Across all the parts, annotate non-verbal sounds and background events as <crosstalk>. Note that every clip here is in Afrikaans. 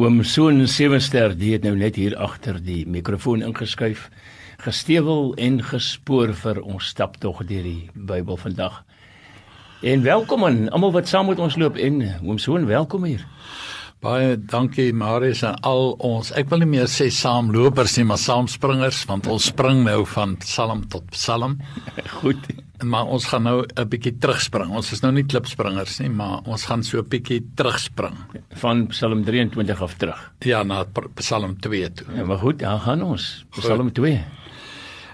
Oom Soon Sewenster, die het nou net hier agter die mikrofoon ingeskuif, gestewel en gespoor vir ons stap tog deur die Bybel vandag. En welkom aan almal wat saam met ons loop en oom Soon, welkom hier. Baie dankie Marius en al ons. Ek wil nie meer sê saamlopers nie, maar saamspringers want ons spring nou van Psalm tot Psalm. <laughs> Goed. Maar ons gaan nou 'n bietjie terugspring. Ons is nou nie klipspringers nie, maar ons gaan so 'n bietjie terugspring van Psalm 23 af terug. Ja, na Psalm 2 toe. Ja, maar goed, dan gaan ons Psalm 2.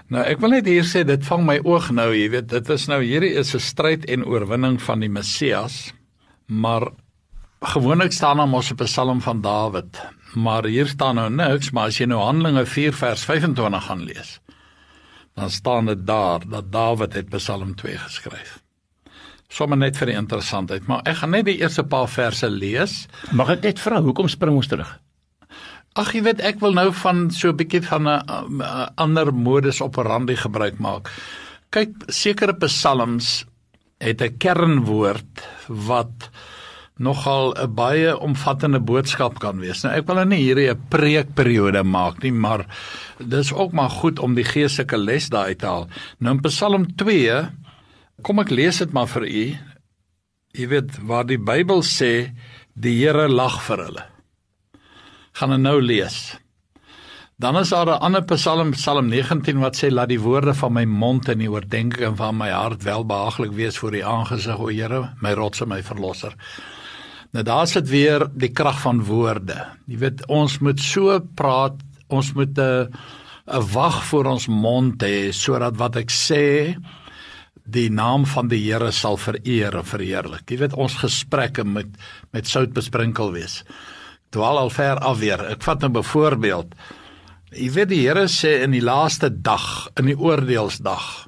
Nou, ek wil net hier sê dit vang my oog nou, jy weet, dit is nou hierdie is 'n stryd en oorwinning van die Messias, maar gewoonlik staan daar mos op 'n Psalm van Dawid, maar hier staan nou niks, maar as jy nou Handelinge 4 vers 25 gaan lees, dan staan dit daar dat Dawid het Psalm 2 geskryf. Sommige net vir die interessantheid, maar ek gaan net die eerste paar verse lees. Mag ek net vra, hoekom spring ons terug? Ag, jy weet ek wil nou van so 'n bietjie van 'n ander modus operandi gebruik maak. Kyk, sekere psalms het 'n kernwoord wat nogal 'n baie omvattende boodskap kan wees. Nou ek wil nou nie hierdie 'n preekperiode maak nie, maar dis ook maar goed om die geestelike les daai te haal. Nou in Psalm 2 kom ek lees dit maar vir u. Jy weet waar die Bybel sê die Here lag vir hulle. Gaan ek nou lees. Dan is daar 'n ander Psalm, Psalm 19 wat sê laat die woorde van my mond en die oordeenking van my hart welbehaaglik wees voor U aangesig, o Here, my rots en my verlosser. Nou daar sit weer die krag van woorde. Jy weet ons moet so praat, ons moet 'n 'n wag voor ons mond hê sodat wat ek sê die naam van die Here sal vereer en verheerlik. Jy weet ons gesprekke met met sout besprinkel wees. Dwaal al ver af weer. Ek vat 'n nou voorbeeld. Jy weet die Here sê in die laaste dag, in die oordeelsdag,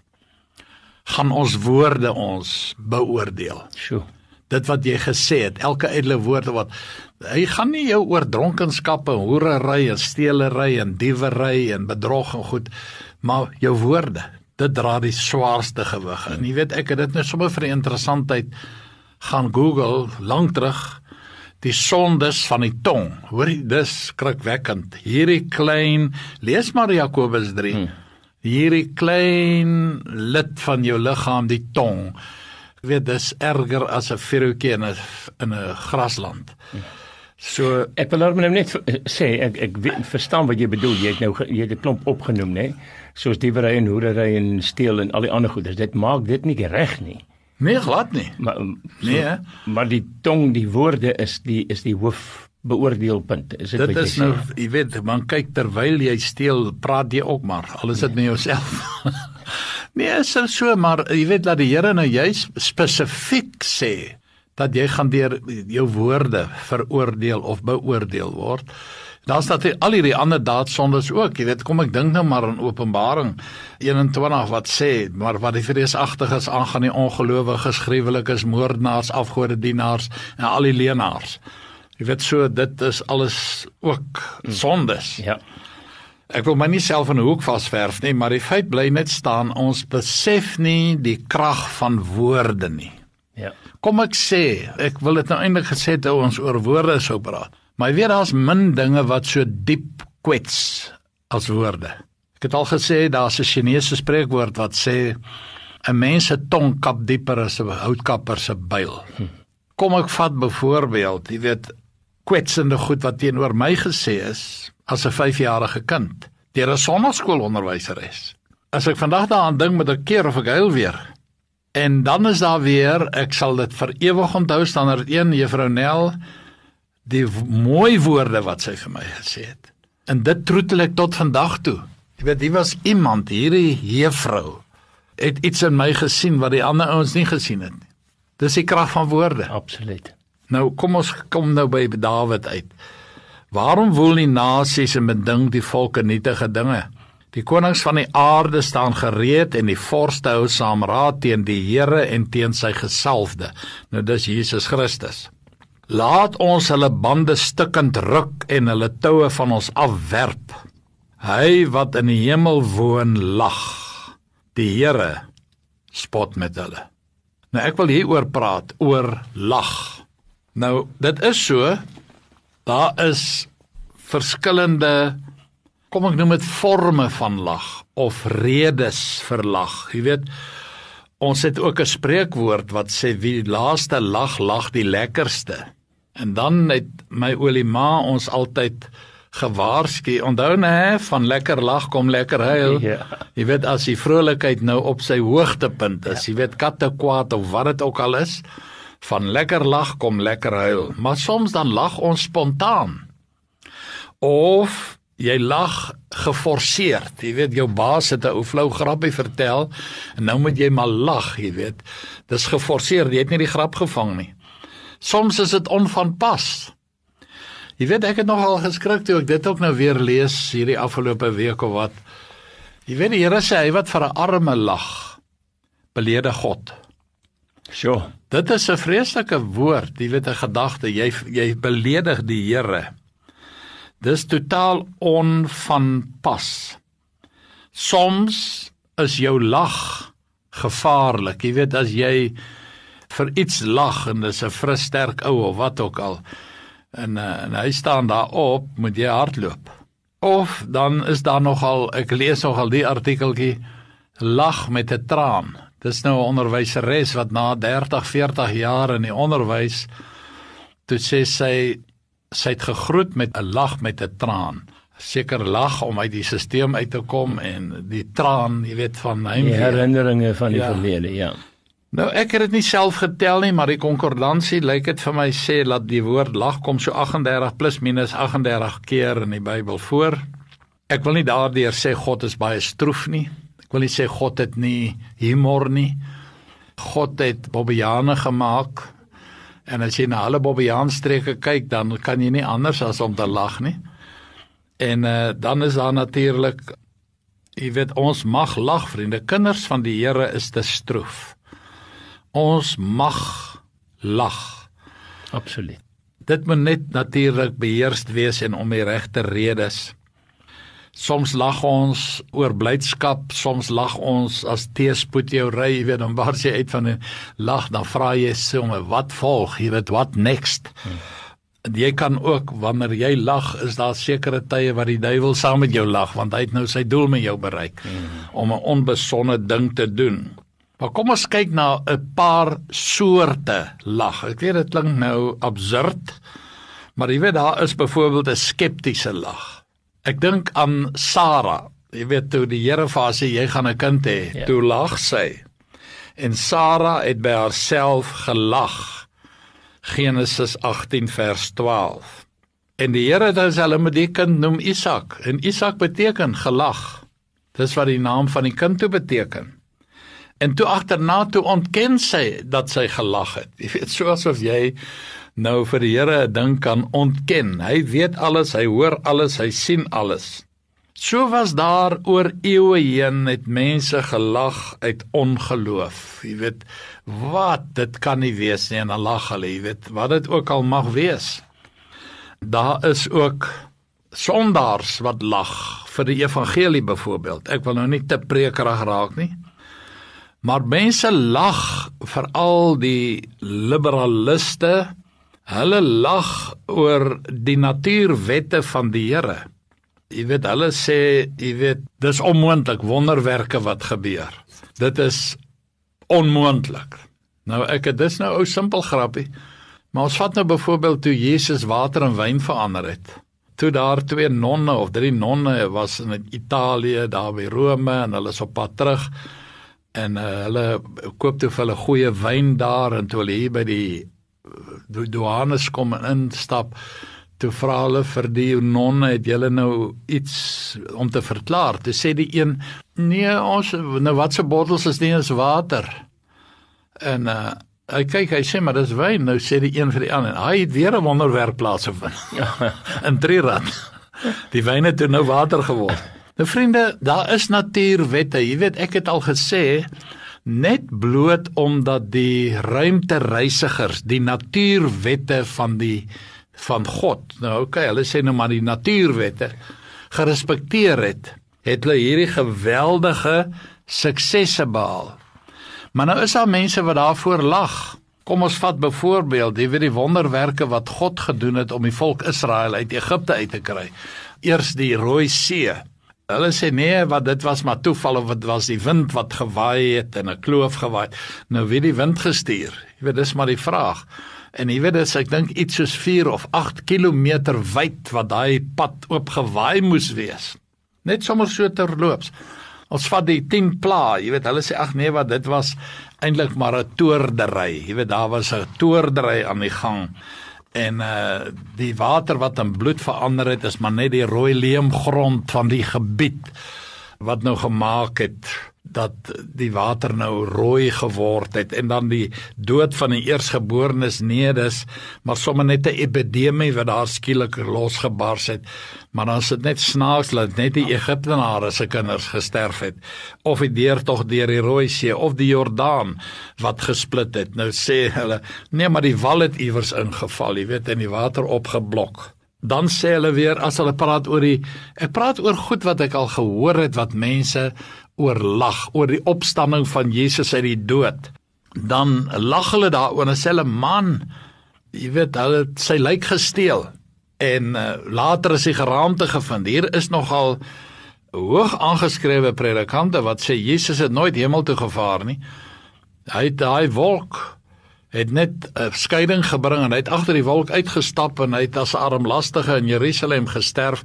gaan ons woorde ons beoordeel. Sjoe dit wat jy gesê het, elke ydelle woord wat hy gaan nie jou oor dronkenskappe, hoerery en steelery en diewery en bedrog en goed, maar jou woorde, dit dra die swaarste gewig. En jy weet ek het dit net sommer vir die interessantheid gaan Google lank terug die sondes van die tong. Hoor jy, dis skrikwekkend. Hierdie klein lees maar Jakobus 3. Hmm. Hierdie klein lid van jou liggaam, die tong weet dis erger as 'n veroutjie in 'n in 'n grasland. So ek wil nou net sê ek ek weet, verstaan wat jy bedoel. Jy het nou jy het 'n klomp opgenoem, nê? Soos diewery en hoedery en steel en al die ander goeders. Dit maak dit nie reg nie. Nee, glad nie. Maar so, nee, maar die tong, die woorde is die is die hoof beoordeelpunt. Is dit Dit is nou, jy weet, man kyk terwyl jy steel, praat jy ook maar. Al is dit nee. nie jouself. <laughs> Nee, is so, maar jy weet dat die Here nou juis spesifiek sê dat jy gaan deur jou woorde veroordeel of beoordeel word. Dan staan dit al hierdie ander daadsondes ook. Jy weet, kom ek dink nou maar aan Openbaring 21 wat sê, maar wat die vreesagtiges aangaan, die ongelowiges, gruwelikes, moordenaars, afgodedienaars en al die leenaars. Jy weet so, dit is alles ook sondes. Ja. Ek wil my nie self in 'n hoek vasverf nie, maar die feit bly net staan ons besef nie die krag van woorde nie. Ja. Kom ek sê, ek wil dit nou eintlik gesê het ons oor woorde sou praat. Maar jy weet daar's min dinge wat so diep kwets as woorde. Ek het al gesê daar's 'n Chinese spreekwoord wat sê 'n mens se tong kap dieper as 'n houtkapper se byl. Hm. Kom ek vat byvoorbeeld, jy weet kwetsende goed wat teenoor my gesê is as 'n 5-jarige kind deur 'n sonnaskoolonderwyseres. As ek vandag daaraan dink met 'n keer of ek huil weer. En dan is daar weer, ek sal dit vir ewig onthou standaard 1 Juffrou Nel die mooi woorde wat sy vir my gesê het. En dit troetel ek tot vandag toe. Jy weet, hier was iemand, hierdie juffrou het iets in my gesien wat die ander ouens nie gesien het nie. Dis die krag van woorde. Absoluut. Nou kom ons kom nou by Dawid uit. Waarom woel die nasies en beding die volke nietige dinge? Die konings van die aarde staan gereed en die vorste hou saam raad teen die Here en teen sy gesalfde. Nou dis Jesus Christus. Laat ons hulle bande stukkend ruk en hulle toue van ons afwerp. Hy wat in die hemel woon lag. Die Here spot met hulle. Nou ek wil hieroor praat oor lag. Nou dit is so Daar is verskillende kom ek noem dit forme van lag of redes vir lag. Jy weet ons het ook 'n spreekwoord wat sê wie die laaste lag lag die lekkerste. En dan het my olie ma ons altyd gewaarsku. Onthou nê, van lekker lag kom lekker huil. Ja. Jy weet as die vrolikheid nou op sy hoogtepunt is, ja. jy weet katte kwaad of wat dit ook al is, van lekker lag kom lekker huil. Maar soms dan lag ons spontaan. Of jy lag geforseerd. Jy weet jou baas het 'n ou flou grappie vertel en nou moet jy maar lag, jy weet. Dis geforseer, jy het nie die grap gevang nie. Soms is dit onvanpas. Jy weet ek het nogal geskrik toe ek dit ook nou weer lees hierdie afgelope week of wat. Jy weet die Here sê hy wat vir 'n arme lag belede God. Sjoe, dit is 'n vreeslike woord, jy weet 'n gedagte, jy jy beledig die Here. Dis totaal onvanpas. Soms is jou lag gevaarlik. Jy weet as jy vir iets lag en dis 'n fris sterk ou of wat ook al en uh, en hy staan daar op, moet jy hardloop. Of dan is daar nogal ek lees nogal die artikeltjie lag met 'n traan. Dis nou 'n onderwyseres wat na 30, 40 jaar in die onderwys toe sê sy sy het gegroet met 'n lag met 'n traan. Seker lag om uit die stelsel uit te kom en die traan, jy weet van hy herinneringe van die ja. verlede, ja. Nou ek het dit nie self getel nie, maar die konkordansie lyk dit vir my sê dat die woord lag kom so 38 plus minus 38 keer in die Bybel voor. Ek wil nie daardeur sê God is baie stroef nie. Ek wil nie sê God het nie humor nie. God het Bobbejane gemaak En as jy na alle Bobbejaan-streke kyk, dan kan jy nie anders as om te lag nie. En uh, dan is daar natuurlik jy weet ons mag lag vriende, kinders van die Here is te stroef. Ons mag lag. Absoluut. Dit moet net natuurlik beheerst wees en om die regte redes. Soms lag ons oor blydskap, soms lag ons as teespoed jou ry, jy weet, dan waar jy uit van 'n lag, dan vra jy sommer wat volg, jy weet wat next. Hmm. Jy kan ook wanneer jy lag, is daar sekere tye wat die duiwel saam met jou lag want hy het nou sy doel met jou bereik hmm. om 'n onbesonde ding te doen. Maar kom ons kyk na 'n paar soorte lag. Ek weet dit klink nou absurd, maar jy weet daar is byvoorbeeld 'n skeptiese lag. Ek dink aan Sara. Jy weet toe die Here vir haar sê jy gaan 'n kind hê, ja. toe lag sy. En Sara het by haarself gelag. Genesis 18 vers 12. En die Here het hulle met die kind noem Isak en Isak beteken gelag. Dis wat die naam van die kind toe beteken. En toe agterna toe ontken sy dat sy gelag het. Jy weet soos of jy nou vir die Here 'n ding kan ontken. Hy weet alles, hy hoor alles, hy sien alles. So was daar oor eeue heen het mense gelag uit ongeloof. Jy weet wat dit kan nie wees nie en dan lag hulle, jy weet wat dit ook al mag wees. Daar is ook sondaars wat lag vir die evangelie byvoorbeeld. Ek wil nou nie te prekerig raak nie. Maar mense lag vir al die liberaliste Hulle lag oor die natuurwette van die Here. Jy weet hulle sê, jy weet, dis onmoontlik wonderwerke wat gebeur. Dit is onmoontlik. Nou ek het dis nou ou simpel grappie. Maar ons vat nou byvoorbeeld toe Jesus water in wyn verander het. Toe daar twee nonne of drie nonne was in Italië, daar by Rome en hulle is op pad terug en uh, hulle koop toe vir hulle goeie wyn daar en toe hulle hier by die die douanes kom instap toe vra hulle vir die nonne het julle nou iets om te verklaar? Toe sê die een nee ons nou watse bottels is nie is water. En uh, hy kyk hy sê maar dis wyn. Nou sê die een vir die ander hy het weer 'n wonderwerk plaasgevind. <laughs> In Trirad <laughs> die wyn het nou water geword. Nou vriende daar is natuurwette. Jy weet ek het al gesê net bloot omdat die ruimtereisigers die natuurwette van die van God nou okay hulle sê nou maar die natuurwette gerespekteer het het hulle hierdie geweldige suksesse behaal maar nou is daar mense wat daarvoor lag Kom ons vat byvoorbeeld, jy weet die wonderwerke wat God gedoen het om die volk Israel uit Egipte uit te kry. Eers die Rooi See. Hulle sê nee, wat dit was maar toeval of dit was die wind wat gewaai het en 'n kloof gewaai. Nou wie die wind gestuur? Jy weet dis maar die vraag. En jy weet dis ek dink iets soos 4 of 8 km wyd wat daai pad oopgewaai moes wees. Net sommer so terloops. Ons vat die 10 pla, jy weet hulle sê ag nee wat dit was eintlik maar 'n toordery. Jy weet daar was 'n toordery aan die gang. En uh die water wat in bloed verander het is maar net die rooi leemgrond van die gebied wat nou gemaak het dat die water nou rooi geword het en dan die dood van die eersgeborenes nee dis maar sommer net 'n epidemie wat daar skielik losgebars het. Maar dan is dit net snaaks dat net die Egiptenare se kinders gesterf het of die deur tog deur die Rooi See of die Jordaan wat gesplit het. Nou sê hulle nee maar die wal het iewers ingeval jy weet en die water opgeblok. Dan sê hulle weer as hulle praat oor die ek praat oor goed wat ek al gehoor het wat mense oor lag oor die opstanding van Jesus uit die dood dan lag hulle daaroor en sê hulle man jy weet hulle sy lijk gesteel en uh, later is hy geraamte gevind. Hier is nogal hoog aangeskrewe predikante wat sê Jesus het nooit hemel toe gevaar nie. Hy het daai wolk het net 'n skeiding gebring en hy het agter die wolk uitgestap en hy het as 'n armlastige in Jerusalem gesterf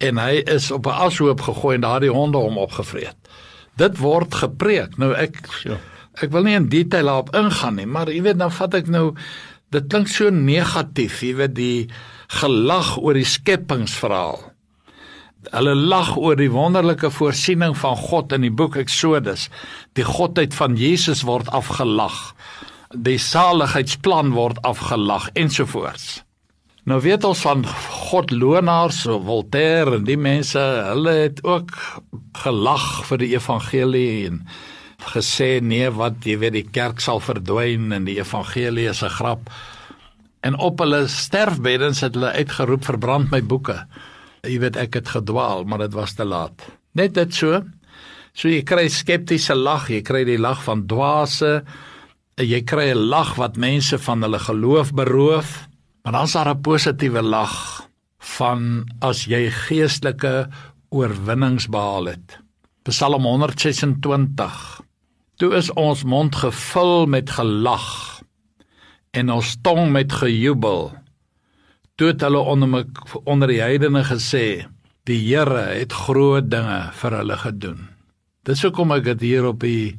en hy is op 'n ashoop gegooi en daardie honde hom opgevreet. Dit word gepreek. Nou ek ek wil nie in detail daarop ingaan nie, maar jy weet dan vat ek nou dit klink so negatief, jy weet die gelag oor die skepingsverhaal. Hulle lag oor die wonderlike voorsiening van God in die boek Eksodus. Die godheid van Jesus word afgelag. Die saligheidsplan word afgelag ensovoorts. Nou weet ons van godlonaars so Voltaire en die mense, hulle het ook gelag vir die evangelie en gesê nee wat jy weet die kerk sal verdwyn en die evangelie is 'n grap. En op hulle sterfbeddens het hulle uitgeroep verbrand my boeke. Jy weet ek het gedwaal, maar dit was te laat. Net dit so. So jy kry skeptiese lag, jy kry die lag van dwaase, jy kry 'n lag wat mense van hulle geloof beroof. Maar dan is daar 'n positiewe lag van as jy geestelike oorwinnings behaal het. Psalm 126. Toe is ons mond gevul met gelag en ons tong met gejubel. Toe het hulle onder my onder die heidene gesê, die Here het groot dinge vir hulle gedoen. Dis hoekom ek dit hier op die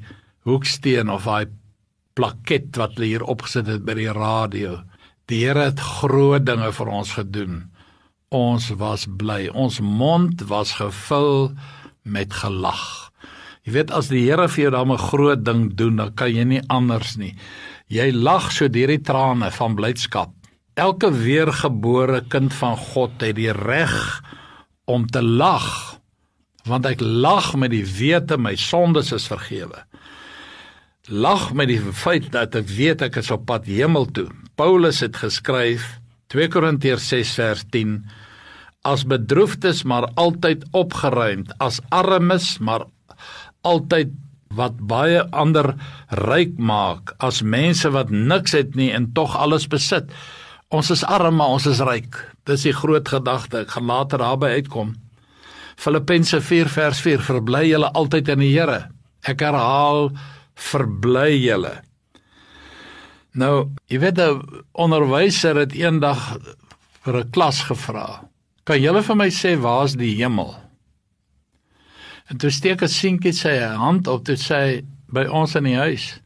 hoeksteen of daai plaket wat hulle hier opgesit het by die radio Die Here het groot dinge vir ons gedoen. Ons was bly. Ons mond was gevul met gelag. Jy weet as die Here vir jou dan 'n groot ding doen, dan kan jy nie anders nie. Jy lag so deur die trane van blydskap. Elke weergebore kind van God het die reg om te lag want ek lag met die wete my sondes is vergewe. Lag met die feit dat ek weet ek is op pad hemel toe. Paulus het geskryf 2 Korintiërs 6 vers 10 as bedroefdes maar altyd opgeruimd. As armes maar altyd wat baie ander ryk maak. As mense wat niks het nie en tog alles besit. Ons is arm maar ons is ryk. Dis die groot gedagte. Ek gaan later daarby uitkom. Filippense 4 vers 4 verbly julle altyd in die Here. Ek herhaal verbly julle Nou, jy weet 'n onderwyser het eendag vir 'n klas gevra: "Kan julle vir my sê waar's die hemel?" En toe steek 'n seentjie sy hand op en sê by ons in die huis.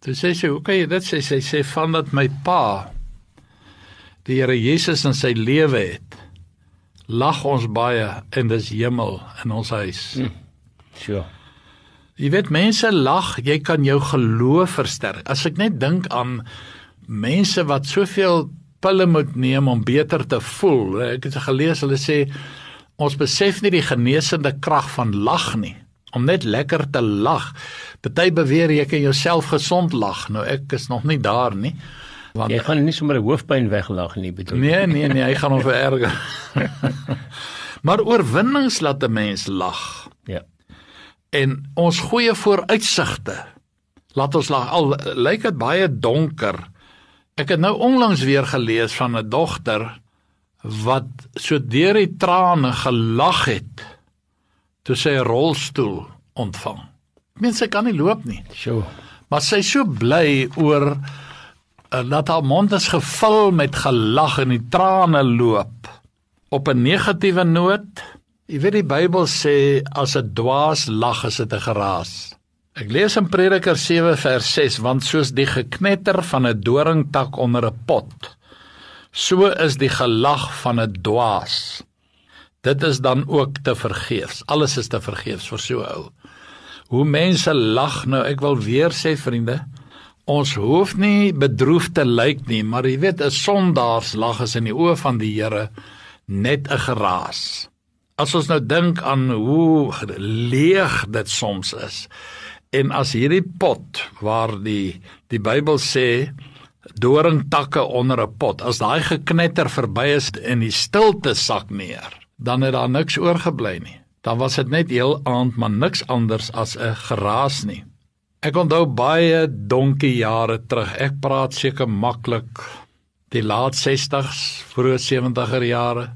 Toe sê sy: "Hoe kan jy dit sê?" Sy sê: "Vandat my pa die Here Jesus in sy lewe het, lag ons baie en dis hemel in ons huis." Hm. Sure. Jy weet mense lag, jy kan jou geloof versterk. As ek net dink aan mense wat soveel pille moet neem om beter te voel. Ek het gelees hulle sê ons besef nie die genesende krag van lag nie. Om net lekker te lag. Party beweer jy kan jouself gesond lag. Nou ek is nog nie daar nie. Want jy gaan nie sommer 'n hoofpyn weglag nie, bedoel. Nee, nee, nee, hy gaan hom vererger. <laughs> maar oorwinnings laat 'n mens lag. Ja en ons goeie vooruitsigte Laat ons lag. Al lyk dit baie donker. Ek het nou onlangs weer gelees van 'n dogter wat so deur die trane gelag het toe sy 'n rolstoel ontvang. Mense kan nie loop nie. Sjoe. Maar sy is so bly oor uh, dat haar mond is gevul met gelag en die trane loop op 'n negatiewe noot. Jy weet die Bybel sê as 'n dwaas lag is dit 'n geraas. Ek lees in Prediker 7 vers 6 want soos die geknetter van 'n doringtak onder 'n pot so is die gelag van 'n dwaas. Dit is dan ook te vergeefs. Alles is te vergeefs vir so ou. Hoe mense lag nou, ek wil weer sê vriende, ons hoef nie bedroef te lyk nie, maar jy weet 'n sondaars lag is in die oë van die Here net 'n geraas. As ons nou dink aan hoe leeg dit soms is. En as hierdie pot waar die die Bybel sê doringtakke onder 'n pot, as daai geknetter verby is en die stilte sak neer, dan het daar niks oorgebly nie. Dan was dit net heel aand maar niks anders as 'n geraas nie. Ek onthou baie donkie jare terug. Ek praat seker maklik die laat 60s, vroeë 70er jare.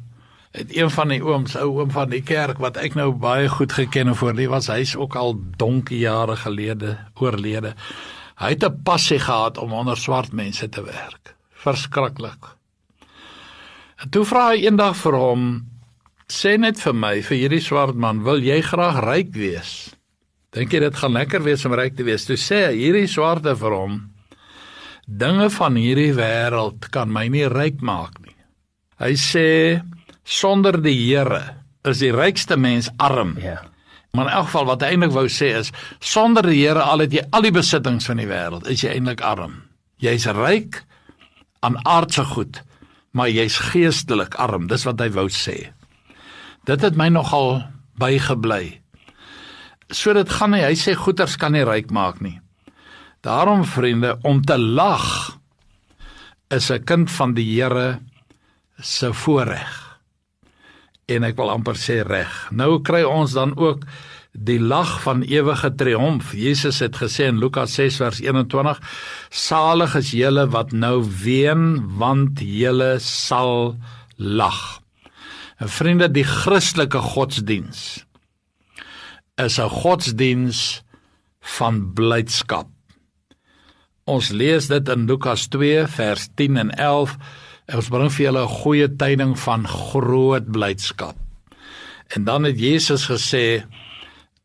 Het een van die ooms, ou oom van die kerk wat ek nou baie goed geken en voor, die was hy's ook al donkie jare gelede oorlede. Hy het 'n passie gehad om onder swart mense te werk. Verskriklik. En toe vra hy eendag vir hom: "Sê net vir my, vir hierdie swart man, wil jy graag ryk wees?" Dink jy dit gaan lekker wees om ryk te wees? Toe sê hy hierdie swarte vir hom: "Dinge van hierdie wêreld kan my nie ryk maak nie." Hy sê: "Sonder die Here is die rykste mens arm." Ja. Maar in elk geval wat hy eintlik wou sê is sonder die Here al het jy al die besittings van die wêreld, is jy eintlik arm. Jy's ryk aan aardse goed, maar jy's geestelik arm. Dis wat hy wou sê. Dit het my nogal bygebly. So dit gaan nie, hy sê goeders kan nie ryk maak nie. Daarom vriende, om te lag is 'n kind van die Here se voorreg en ek wil amper sê reg. Nou kry ons dan ook die lag van ewige triomf. Jesus het gesê in Lukas 6 vers 21: Salig is julle wat nou ween, want julle sal lag. En vriende, die Christelike godsdiens is 'n godsdiens van blydskap. Ons lees dit in Lukas 2 vers 10 en 11 Ons bring vir julle 'n goeie tyding van groot blydskap. En dan het Jesus gesê,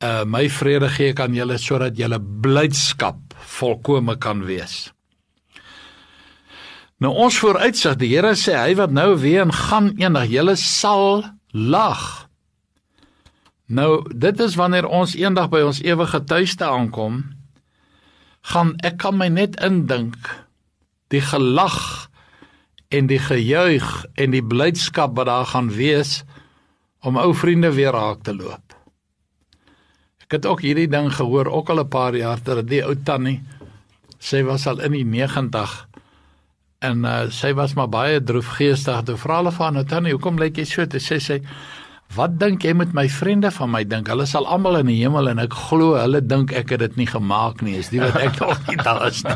"Uh my vrede gee ek aan julle sodat julle blydskap volkome kan wees." Nou ons vooruitsig, die Here sê hy wat nou weer en gaan eendag julle sal lag. Nou dit is wanneer ons eendag by ons ewige tuiste aankom, gaan ek kan my net indink die gelag en die gejuig en die blydskap wat daar gaan wees om ou vriende weer raak te loop. Ek het ook hierdie ding gehoor ook al 'n paar jaar terug die ou tannie sy was al in die 90 en uh, sy was maar baie droefgeestig. Toe vra hulle vir haar nou tannie, "Hoekom lyk jy so?" Toe sê sy, "Wat dink jy met my vriende van my dink? Hulle sal almal in die hemel en ek glo hulle dink ek het dit nie gemaak nie. Is dit wat ek <laughs> nog nie daar is nie."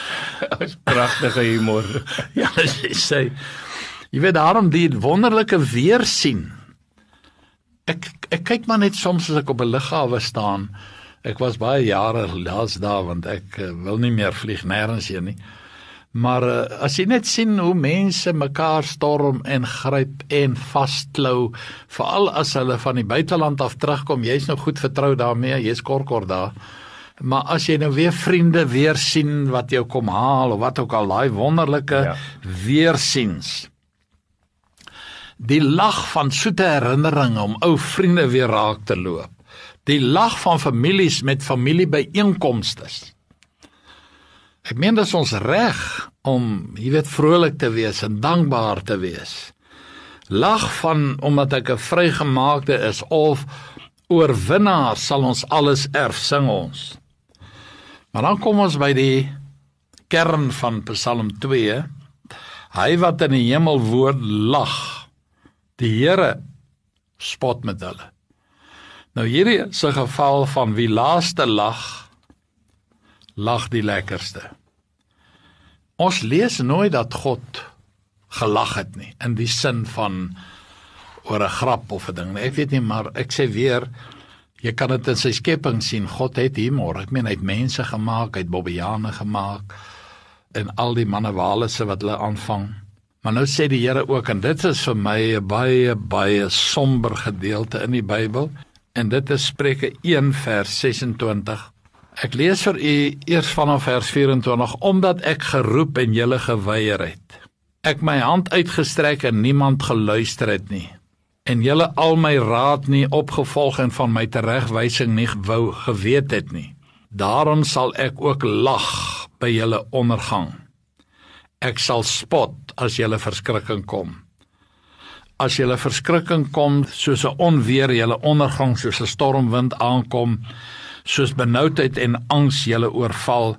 <laughs> Dis pragtige humor. <laughs> ja, sy sê jy weet daarom die wonderlike weer sien. Ek ek kyk maar net soms as ek op 'n lughawe staan. Ek was baie jare laas daar want ek uh, wil nie meer vlieg nêrens heen nie. Maar uh, as jy net sien hoe mense mekaar storm en gryp en vasklou, veral as hulle van die buiteland af terugkom, jy's nou goed vertrou daarmee, jy's kort daar. Maar as jy nou weer vriende weer sien wat jou kom haal of wat ook al daai wonderlike ja. weersiens. Die lag van soete herinneringe om ou vriende weer raak te loop. Die lag van families met familiebyeenkomste. Ek meen dit is ons reg om, jy weet, vrolik te wees en dankbaar te wees. Lag van omdat ek 'n vrygemaakte is of oorwinnaar sal ons alles erf sing ons. Maar dan kom ons by die kern van Psalm 2. Hy wat in die hemel woon lag. Die Here spot met hulle. Nou hierdie 'n geval van wie laaste lag lag die lekkerste. Ons lees nooit dat God gelag het nie in die sin van oor 'n grap of 'n ding. Ek weet nie, maar ek sê weer jy kan dit in sy skepping sien. God het humor. Ek meen hy het mense gemaak, hy het bobbejane gemaak en al die mannewalisse wat hulle aanvang. Maar nou sê die Here ook en dit is vir my 'n baie baie somber gedeelte in die Bybel en dit is Spreuke 1 vers 26. Ek lees vir u eers vanaf vers 24 omdat ek geroep en julle geweier het. Ek my hand uitgestrek en niemand geluister het nie. En julle al my raad nie opgevolg en van my teregwysing nie wou geweet het nie. Daarom sal ek ook lag by julle ondergang. Ek sal spot as julle verskrikking kom. As julle verskrikking kom soos 'n onweer, julle ondergang soos 'n stormwind aankom, soos benoudheid en angs julle oorval,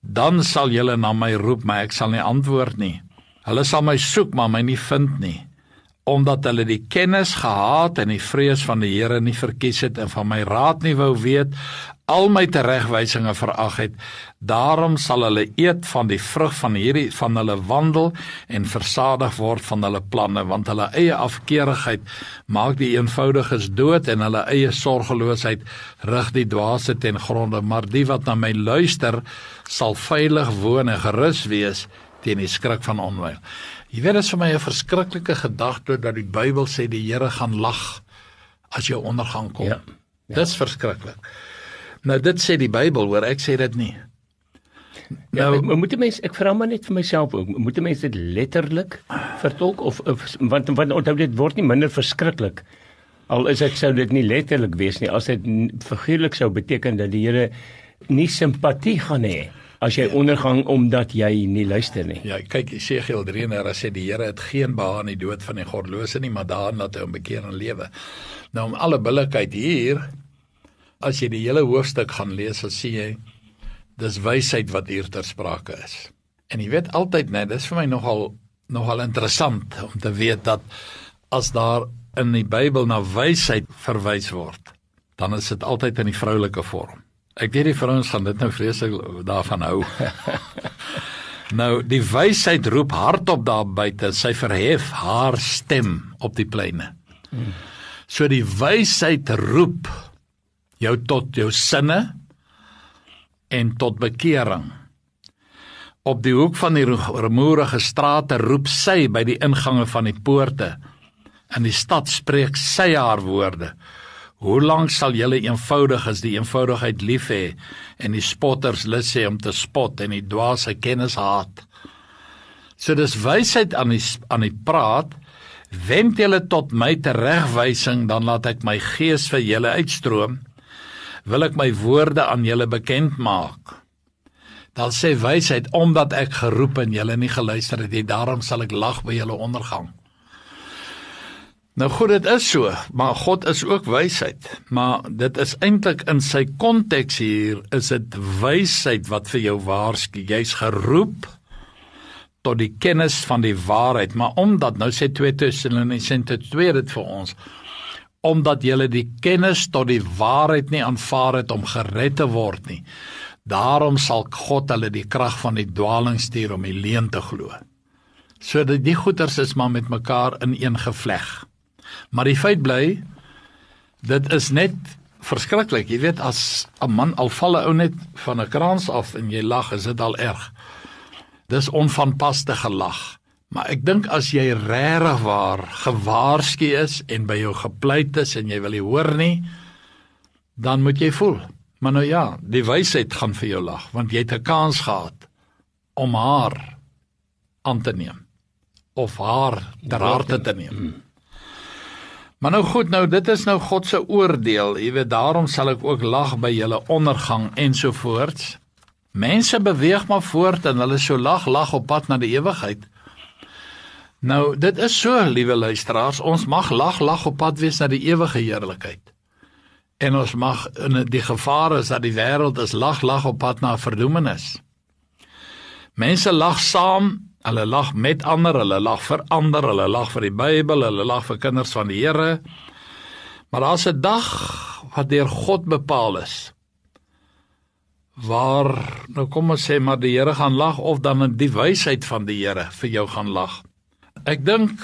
dan sal julle na my roep, maar ek sal nie antwoord nie. Hulle sal my soek, maar my nie vind nie omdat hulle die kennis gehaat en die vrees van die Here nie verkies het en van my raad nie wou weet al my teregwysinge verag het daarom sal hulle eet van die vrug van hierdie van hulle wandel en versadig word van hulle planne want hulle eie afkeerigheid maak die eenvoudiges dood en hulle eie sorgeloosheid rig die dwaase ten gronde. Maar die wat na my luister sal veilig woon en gerus wees teen die skrik van onweil Jy weet dit is vir my 'n verskriklike gedagte dat die Bybel sê die Here gaan lag as jou ondergang kom. Ja. ja. Dis verskriklik. Nou dit sê die Bybel, hoor, ek sê dit nie. Ja, nou ja, moet die mens ek vra maar net vir myself ook, moet die mens dit letterlik vertolk of, of want want onthou dit word nie minder verskriklik al is dit sou dit nie letterlik wees nie as dit figuurlik sou beteken dat die Here nie simpatie gaan hê as jy ondergang omdat jy nie luister nie. Ja, kyk Jesegiel 3 en daar sê die Here het geen behaag in die dood van die goddelose nie, maar daarin dat hy hom bekeer en lewe. Nou om alle billikheid hier as jy die hele hoofstuk gaan lees, sal sien jy dis wysheid wat hier ter sprake is. En jy weet altyd net, dis vir my nogal nogal interessant om te weet dat as daar in die Bybel na wysheid verwys word, dan is dit altyd in die vroulike vorm. Ek weet die vrouens gaan dit nou vreeslik daarvan hou. <laughs> nou die wysheid roep hardop daar buite, sy verhef haar stem op die pleine. So die wysheid roep jou tot jou sinne en tot bekering. Op die hoek van die rumoerige strate roep sy by die ingange van die poorte. In die stad spreek sy haar woorde. Hoe lank sal julle eenvoudig as die eenvoudigheid lief hê en die spotters lus hê om te spot en die dwaase kennis haat? So dis wysheid aan die aan die praat. Wend julle tot my teregwysing, dan laat ek my gees vir julle uitstroom. Wil ek my woorde aan julle bekend maak? Dan sê wysheid omdat ek geroep en julle nie geluister het nie, daarom sal ek lag by julle ondergang. Nou goed, dit is so, maar God is ook wysheid. Maar dit is eintlik in sy konteks hier is dit wysheid wat vir jou waarsku. Jy's geroep tot die kennis van die waarheid, maar omdat nou sê 2 Tessalonisense 2 dit vir ons omdat jy die kennis tot die waarheid nie aanvaar het om gered te word nie. Daarom sal God hulle die krag van die dwaling stuur om die leuen te glo. So dat die goeters is maar met mekaar in een gevleg. Maar die feit bly dit is net verskriklik. Jy weet as 'n man al val 'n ou net van 'n kraans af en jy lag, is dit al erg. Dis onvanpaste gelag. Maar ek dink as jy regtig waar gewaarsku is en by jou gepleit is en jy wil nie hoor nie, dan moet jy voel. Maar nou ja, die wysheid gaan vir jou lag want jy het 'n kans gehad om haar aan te neem of haar ter harte te neem. Maar nou goed, nou dit is nou God se oordeel. Jy weet, daarom sal ek ook lag by julle ondergang ensovoorts. Mense beweeg maar voort en hulle so lag lag op pad na die ewigheid. Nou, dit is so, liewe luisteraars, ons mag lag lag op pad wees na die ewige heerlikheid. En ons mag in die gevaar is dat die wêreld is lag lag op pad na verdoemenis. Mense lag saam Hulle lag met ander, hulle lag vir ander, hulle lag vir die Bybel, hulle lag vir kinders van die Here. Maar daar's 'n dag wat deur God bepaal is. Waar nou kom ons sê maar die Here gaan lag of dan die wysheid van die Here vir jou gaan lag. Ek dink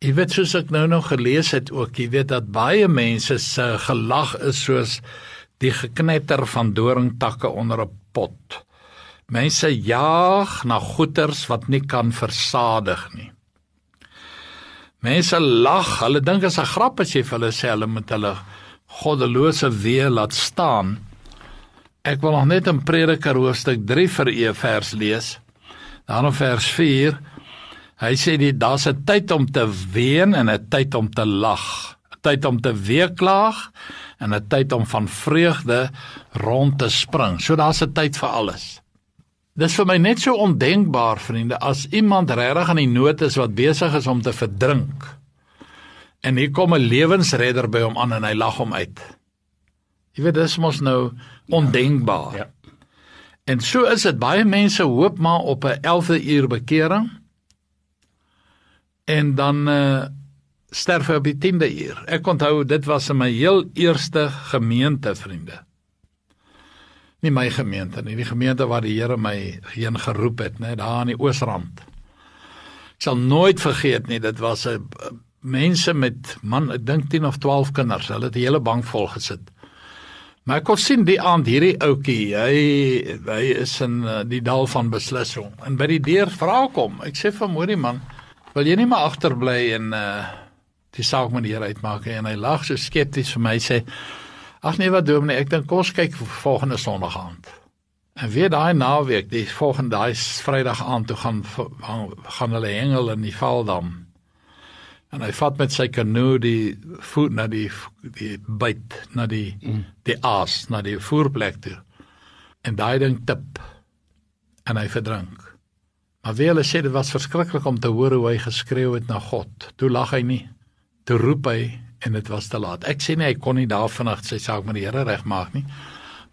jy weet soos ek nou nog gelees het ook, jy weet dat baie mense se gelag is soos die geknetter van doringtakke onder 'n pot. Mense jaag na goeters wat nie kan versadig nie. Mense lag, hulle dink as 'n grap as jy vir hulle sê hulle moet hulle goddelose weë laat staan. Ek wil nog net in Prediker hoofstuk 3 vir u vers lees. Dan in vers 4. Hy sê dit daar's 'n tyd om te ween en 'n tyd om te lag. 'n Tyd om te weeklaag en 'n tyd om van vreugde rond te spring. So daar's 'n tyd vir alles. Dis vir my net so ondenkbaar, vriende, as iemand regtig aan die nood is wat besig is om te verdrink. En hier kom 'n lewensredder by hom aan en hy lag hom uit. Jy weet dis mos nou ondenkbaar. Ja. En so is dit baie mense hoop maar op 'n 11de uur bekering. En dan uh sterf hy op die 10de uur. Ek onthou dit was in my heel eerste gemeente, vriende nie my gemeente nie, die gemeente waar die Here my heen geroep het, net daar aan die Oosrand. Ek sal nooit vergeet nie, dit was 'n mense met man, ek dink 10 of 12 kinders. Hulle het die hele bank vol gesit. Maar ek kon sien die aand hierdie ouetjie, hy hy is in uh, die dal van beslissing. En by die deur vra kom. Ek sê vir hom, man, wil jy nie maar agterbly en uh die saak met die Here uitmaak en hy lag so skepties vir my sê Ag nee wat dominee, ek dink kos kyk volgende Sondag aand. En weer daai naweek, die volgende daai Vrydag aand toe gaan gaan hulle hengel in die Valdam. En hy vat met sy kanoe die voet na die die byt na die mm. die aas na die voerplek toe. En daai ding tip en hy verdrink. Maar wie hulle sê dit was verskriklik om te hoor hoe hy geskreeu het na God. Toe lag hy nie. Toe roep hy en dit was te laat. Ek sê nie hy kon nie daar vanaand sy saak met die Here regmaak nie.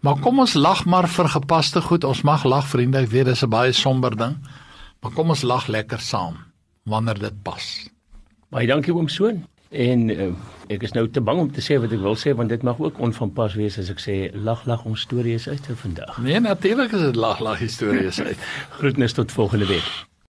Maar kom ons lag maar vir gepaste goed. Ons mag lag vriende, ek weet dis 'n baie somber ding. Maar kom ons lag lekker saam wanneer dit pas. Baie dankie oom Soon. En uh, ek is nou te bang om te sê wat ek wil sê want dit mag ook onvanpas wees as ek sê lag lag ons storie is uit vir vandag. Nee, natuurlik is dit lag lag storie is uit. <laughs> Groetnis tot volgende week.